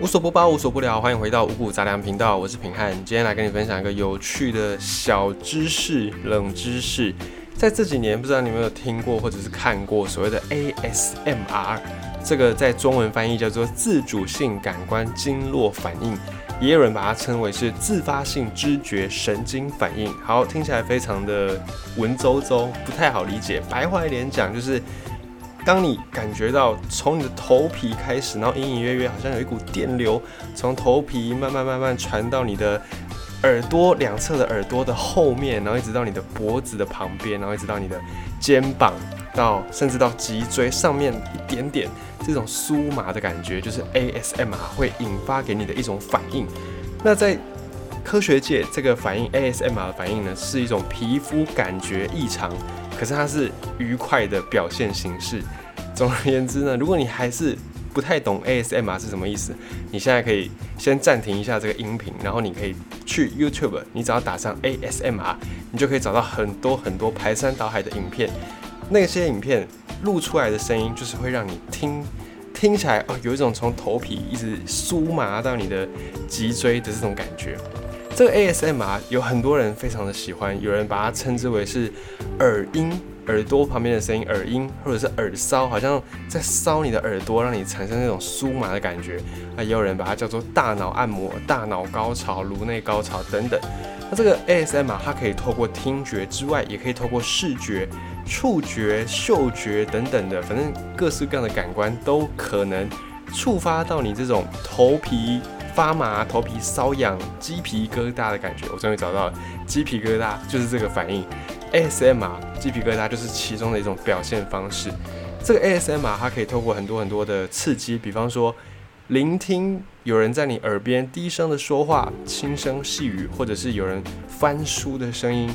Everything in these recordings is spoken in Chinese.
无所不包，无所不聊，欢迎回到五谷杂粮频道，我是平汉。今天来跟你分享一个有趣的小知识、冷知识。在这几年，不知道你有没有听过或者是看过所谓的 ASMR，这个在中文翻译叫做自主性感官经络反应，也有人把它称为是自发性知觉神经反应。好，听起来非常的文绉绉，不太好理解。白话一点讲，就是。当你感觉到从你的头皮开始，然后隐隐约约好像有一股电流从头皮慢慢慢慢传到你的耳朵两侧的耳朵的后面，然后一直到你的脖子的旁边，然后一直到你的肩膀，到甚至到脊椎上面一点点这种酥麻的感觉，就是 ASMR 会引发给你的一种反应。那在科学界，这个反应 ASMR 的反应呢，是一种皮肤感觉异常。可是它是愉快的表现形式。总而言之呢，如果你还是不太懂 ASMR 是什么意思，你现在可以先暂停一下这个音频，然后你可以去 YouTube，你只要打上 ASMR，你就可以找到很多很多排山倒海的影片。那些影片录出来的声音，就是会让你听听起来哦，有一种从头皮一直酥麻到你的脊椎的这种感觉。这个 ASMR 有很多人非常的喜欢，有人把它称之为是耳音，耳朵旁边的声音，耳音或者是耳骚，好像在搔你的耳朵，让你产生那种酥麻的感觉。啊，也有人把它叫做大脑按摩、大脑高潮、颅内高潮等等。那这个 ASMR 它可以透过听觉之外，也可以透过视觉、触觉、嗅觉等等的，反正各式各样的感官都可能触发到你这种头皮。发麻、头皮瘙痒、鸡皮疙瘩的感觉，我终于找到了。鸡皮疙瘩就是这个反应，ASMR 鸡皮疙瘩就是其中的一种表现方式。这个 ASMR 它可以透过很多很多的刺激，比方说聆听有人在你耳边低声的说话、轻声细语，或者是有人翻书的声音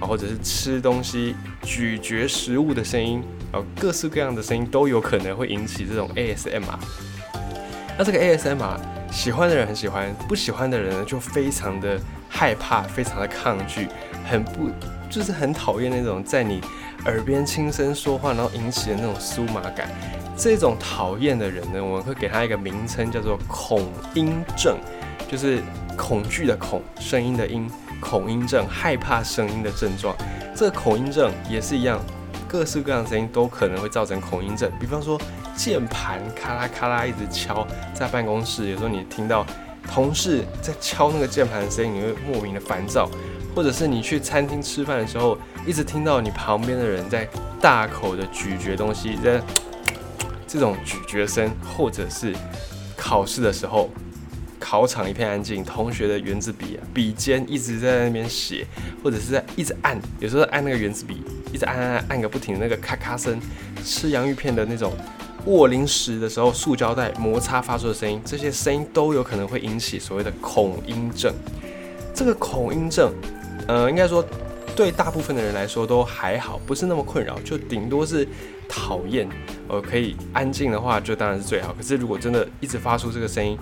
啊，或者是吃东西、咀嚼食物的声音啊，各式各样的声音都有可能会引起这种 ASMR。那这个 ASMR。喜欢的人很喜欢，不喜欢的人呢就非常的害怕，非常的抗拒，很不就是很讨厌那种在你耳边轻声说话，然后引起的那种酥麻感。这种讨厌的人呢，我们会给他一个名称，叫做恐音症，就是恐惧的恐，声音的音，恐音症，害怕声音的症状。这个恐音症也是一样，各式各样的声音都可能会造成恐音症，比方说。键盘咔啦咔啦一直敲，在办公室有时候你听到同事在敲那个键盘的声音，你会莫名的烦躁；或者是你去餐厅吃饭的时候，一直听到你旁边的人在大口的咀嚼东西，在这种咀嚼声；或者是考试的时候，考场一片安静，同学的圆珠笔啊笔尖一直在那边写，或者是在一直按，有时候按那个圆珠笔一直按按按按个不停的那个咔咔声，吃洋芋片的那种。握零食的时候，塑胶袋摩擦发出的声音，这些声音都有可能会引起所谓的恐音症。这个恐音症，呃，应该说对大部分的人来说都还好，不是那么困扰，就顶多是讨厌。呃，可以安静的话，就当然是最好。可是如果真的一直发出这个声音，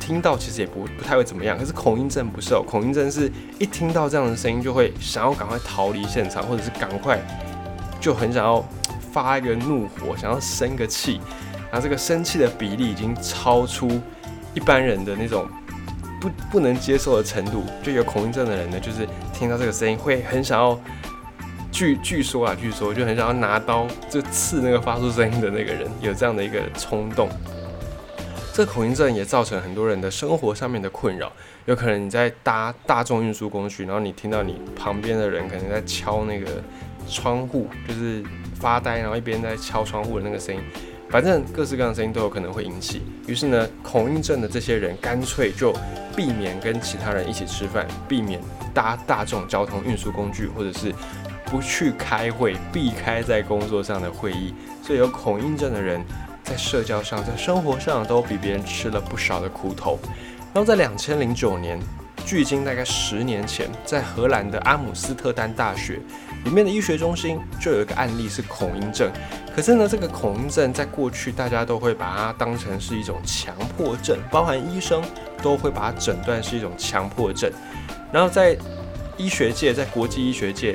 听到其实也不不太会怎么样。可是恐音症不是哦，恐音症是一听到这样的声音，就会想要赶快逃离现场，或者是赶快就很想要。发一个怒火，想要生个气，然后这个生气的比例已经超出一般人的那种不不能接受的程度。就有恐音症的人呢，就是听到这个声音会很想要，据据说啊，据说就很想要拿刀就刺那个发出声音的那个人，有这样的一个冲动。这恐音症也造成很多人的生活上面的困扰，有可能你在搭大众运输工具，然后你听到你旁边的人可能在敲那个窗户，就是。发呆，然后一边在敲窗户的那个声音，反正各式各样的声音都有可能会引起。于是呢，恐音症的这些人干脆就避免跟其他人一起吃饭，避免搭大众交通运输工具，或者是不去开会，避开在工作上的会议。所以有恐音症的人在社交上、在生活上都比别人吃了不少的苦头。然后在两千零九年。距今大概十年前，在荷兰的阿姆斯特丹大学里面的医学中心，就有一个案例是恐音症。可是呢，这个恐音症在过去大家都会把它当成是一种强迫症，包含医生都会把它诊断是一种强迫症。然后在医学界，在国际医学界，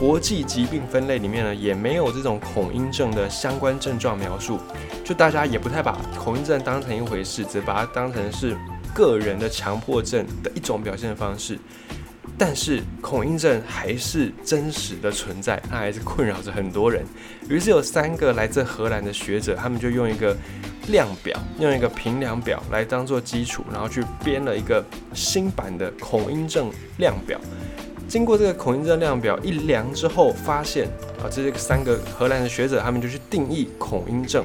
国际疾病分类里面呢，也没有这种恐音症的相关症状描述，就大家也不太把恐音症当成一回事，只把它当成是个人的强迫症的一种表现方式。但是恐音症还是真实的存在，它还是困扰着很多人。于是有三个来自荷兰的学者，他们就用一个量表，用一个评量表来当做基础，然后去编了一个新版的恐音症量表。经过这个恐音症量表一量之后，发现啊，这是三个荷兰的学者，他们就去定义恐音症，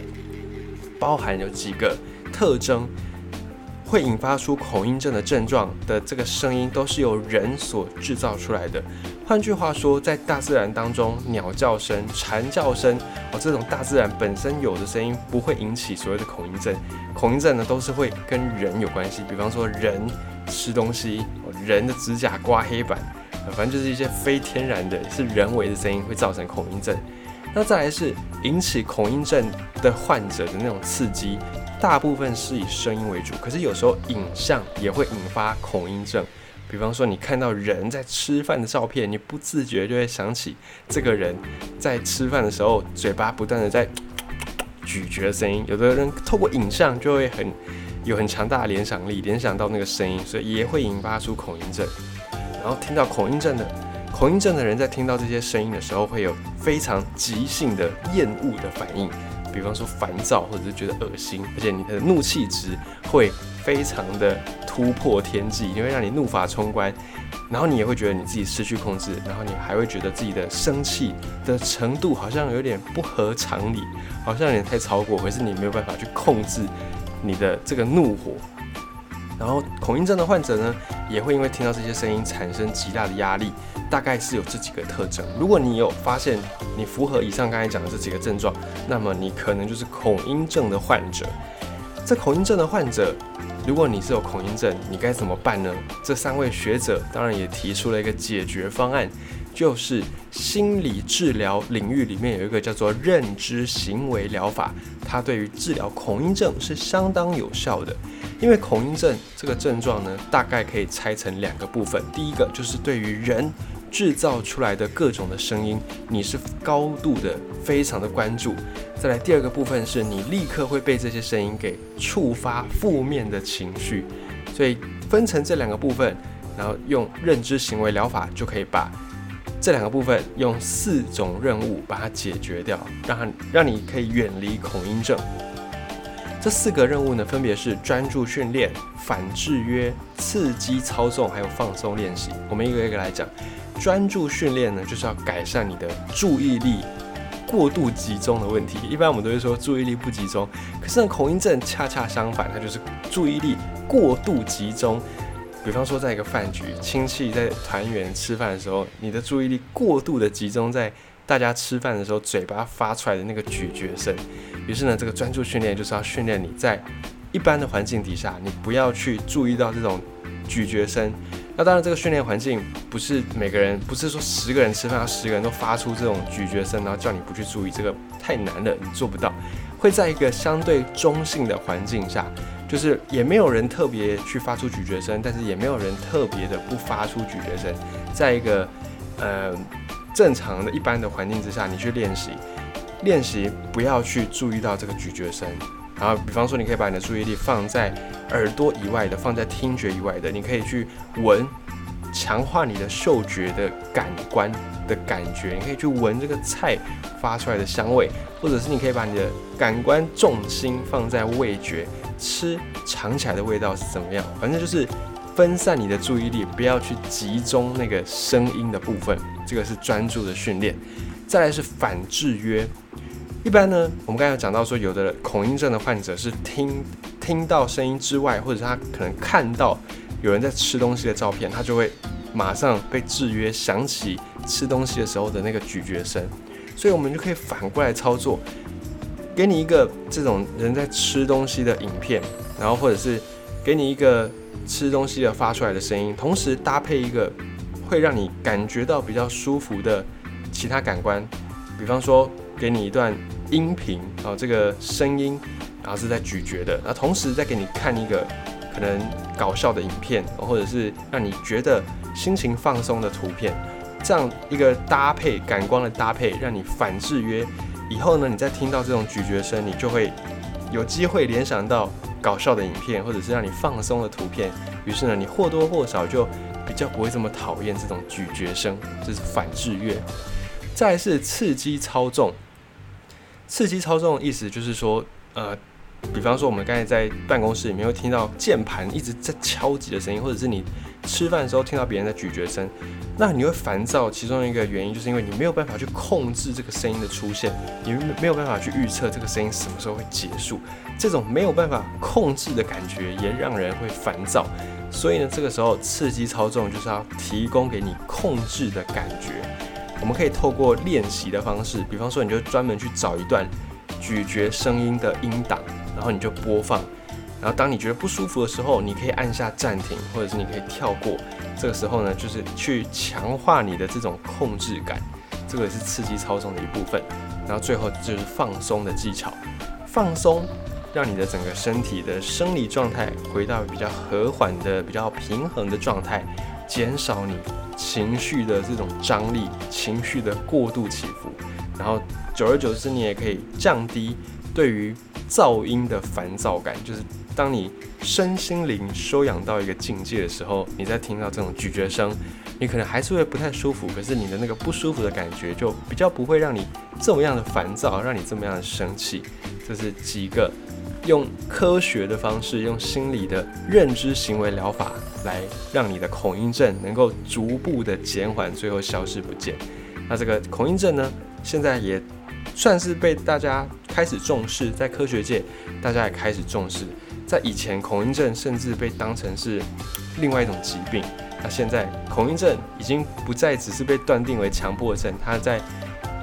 包含有几个特征。会引发出恐音症的症状的这个声音，都是由人所制造出来的。换句话说，在大自然当中，鸟叫声、蝉叫声，哦，这种大自然本身有的声音，不会引起所谓的恐音症。恐音症呢，都是会跟人有关系，比方说人吃东西，人的指甲刮黑板，反正就是一些非天然的，是人为的声音会造成恐音症。那再来是引起恐音症的患者的那种刺激。大部分是以声音为主，可是有时候影像也会引发恐音症。比方说，你看到人在吃饭的照片，你不自觉就会想起这个人在吃饭的时候嘴巴不断的在咀嚼的声音。有的人透过影像就会很有很强大的联想力，联想到那个声音，所以也会引发出恐音症。然后听到恐音症的恐音症的人在听到这些声音的时候，会有非常急性的厌恶的反应。比方说烦躁，或者是觉得恶心，而且你的怒气值会非常的突破天际，因为让你怒发冲冠，然后你也会觉得你自己失去控制，然后你还会觉得自己的生气的程度好像有点不合常理，好像有点太超过，可是你没有办法去控制你的这个怒火。然后恐音症的患者呢，也会因为听到这些声音产生极大的压力。大概是有这几个特征。如果你有发现你符合以上刚才讲的这几个症状，那么你可能就是恐音症的患者。这恐音症的患者，如果你是有恐音症，你该怎么办呢？这三位学者当然也提出了一个解决方案，就是心理治疗领域里面有一个叫做认知行为疗法，它对于治疗恐音症是相当有效的。因为恐音症这个症状呢，大概可以拆成两个部分，第一个就是对于人。制造出来的各种的声音，你是高度的、非常的关注。再来第二个部分是你立刻会被这些声音给触发负面的情绪，所以分成这两个部分，然后用认知行为疗法就可以把这两个部分用四种任务把它解决掉，让它让你可以远离恐音症。这四个任务呢，分别是专注训练、反制约、刺激操纵，还有放松练习。我们一个一个来讲。专注训练呢，就是要改善你的注意力过度集中的问题。一般我们都会说注意力不集中，可是呢，恐音症恰恰相反，它就是注意力过度集中。比方说，在一个饭局，亲戚在团圆吃饭的时候，你的注意力过度的集中在大家吃饭的时候嘴巴发出来的那个咀嚼声。于是呢，这个专注训练就是要训练你在一般的环境底下，你不要去注意到这种咀嚼声。那当然，这个训练环境不是每个人，不是说十个人吃饭，要十个人都发出这种咀嚼声，然后叫你不去注意，这个太难了，你做不到。会在一个相对中性的环境下，就是也没有人特别去发出咀嚼声，但是也没有人特别的不发出咀嚼声，在一个呃正常的一般的环境之下，你去练习，练习不要去注意到这个咀嚼声。然后，比方说，你可以把你的注意力放在耳朵以外的，放在听觉以外的。你可以去闻，强化你的嗅觉的感官的感觉。你可以去闻这个菜发出来的香味，或者是你可以把你的感官重心放在味觉，吃尝起来的味道是怎么样。反正就是分散你的注意力，不要去集中那个声音的部分。这个是专注的训练。再来是反制约。一般呢，我们刚才讲到说，有的恐音症的患者是听听到声音之外，或者他可能看到有人在吃东西的照片，他就会马上被制约，想起吃东西的时候的那个咀嚼声。所以，我们就可以反过来操作，给你一个这种人在吃东西的影片，然后或者是给你一个吃东西的发出来的声音，同时搭配一个会让你感觉到比较舒服的其他感官，比方说给你一段。音频然后，这个声音，然后是在咀嚼的，那同时再给你看一个可能搞笑的影片，或者是让你觉得心情放松的图片，这样一个搭配感光的搭配，让你反制约，以后呢，你再听到这种咀嚼声，你就会有机会联想到搞笑的影片，或者是让你放松的图片。于是呢，你或多或少就比较不会这么讨厌这种咀嚼声，这是反制约。再是刺激操纵，刺激操纵的意思就是说，呃，比方说我们刚才在办公室里面会听到键盘一直在敲击的声音，或者是你吃饭的时候听到别人的咀嚼声，那你会烦躁。其中一个原因就是因为你没有办法去控制这个声音的出现，你没有办法去预测这个声音什么时候会结束。这种没有办法控制的感觉也让人会烦躁。所以呢，这个时候刺激操纵就是要提供给你控制的感觉。我们可以透过练习的方式，比方说，你就专门去找一段咀嚼声音的音档，然后你就播放。然后当你觉得不舒服的时候，你可以按下暂停，或者是你可以跳过。这个时候呢，就是去强化你的这种控制感，这个也是刺激操纵的一部分。然后最后就是放松的技巧，放松，让你的整个身体的生理状态回到比较和缓的、比较平衡的状态，减少你。情绪的这种张力，情绪的过度起伏，然后久而久之，你也可以降低对于噪音的烦躁感。就是当你身心灵修养到一个境界的时候，你在听到这种咀嚼声，你可能还是会不太舒服，可是你的那个不舒服的感觉就比较不会让你这么样的烦躁，让你这么样的生气。这是几个。用科学的方式，用心理的认知行为疗法来让你的恐音症能够逐步的减缓，最后消失不见。那这个恐音症呢，现在也算是被大家开始重视，在科学界大家也开始重视。在以前，恐音症甚至被当成是另外一种疾病。那现在，恐音症已经不再只是被断定为强迫症，它在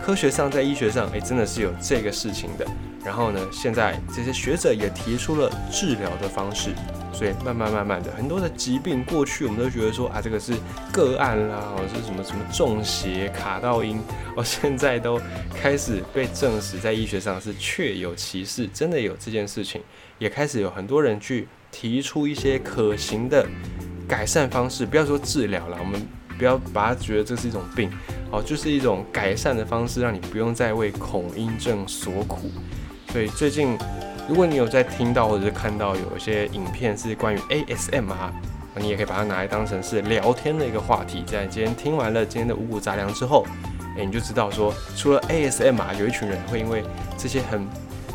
科学上，在医学上，诶，真的是有这个事情的。然后呢，现在这些学者也提出了治疗的方式，所以慢慢慢慢的，很多的疾病过去我们都觉得说啊，这个是个案啦，或者是什么什么中邪、卡到音，哦，现在都开始被证实在医学上是确有其事，真的有这件事情，也开始有很多人去提出一些可行的改善方式，不要说治疗了，我们不要把它觉得这是一种病，哦，就是一种改善的方式，让你不用再为恐音症所苦。所以最近，如果你有在听到或者是看到有一些影片是关于 ASM 啊，你也可以把它拿来当成是聊天的一个话题。在今天听完了今天的五谷杂粮之后，诶，你就知道说，除了 ASM 啊，有一群人会因为这些很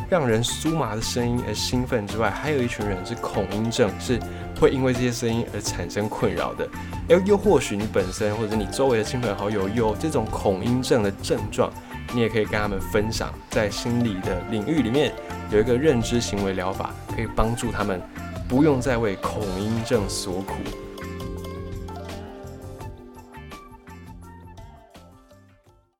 让人酥麻的声音而兴奋之外，还有一群人是恐音症，是会因为这些声音而产生困扰的。诶，又或许你本身或者你周围的亲朋好友有这种恐音症的症状。你也可以跟他们分享，在心理的领域里面有一个认知行为疗法，可以帮助他们不用再为恐音症所苦。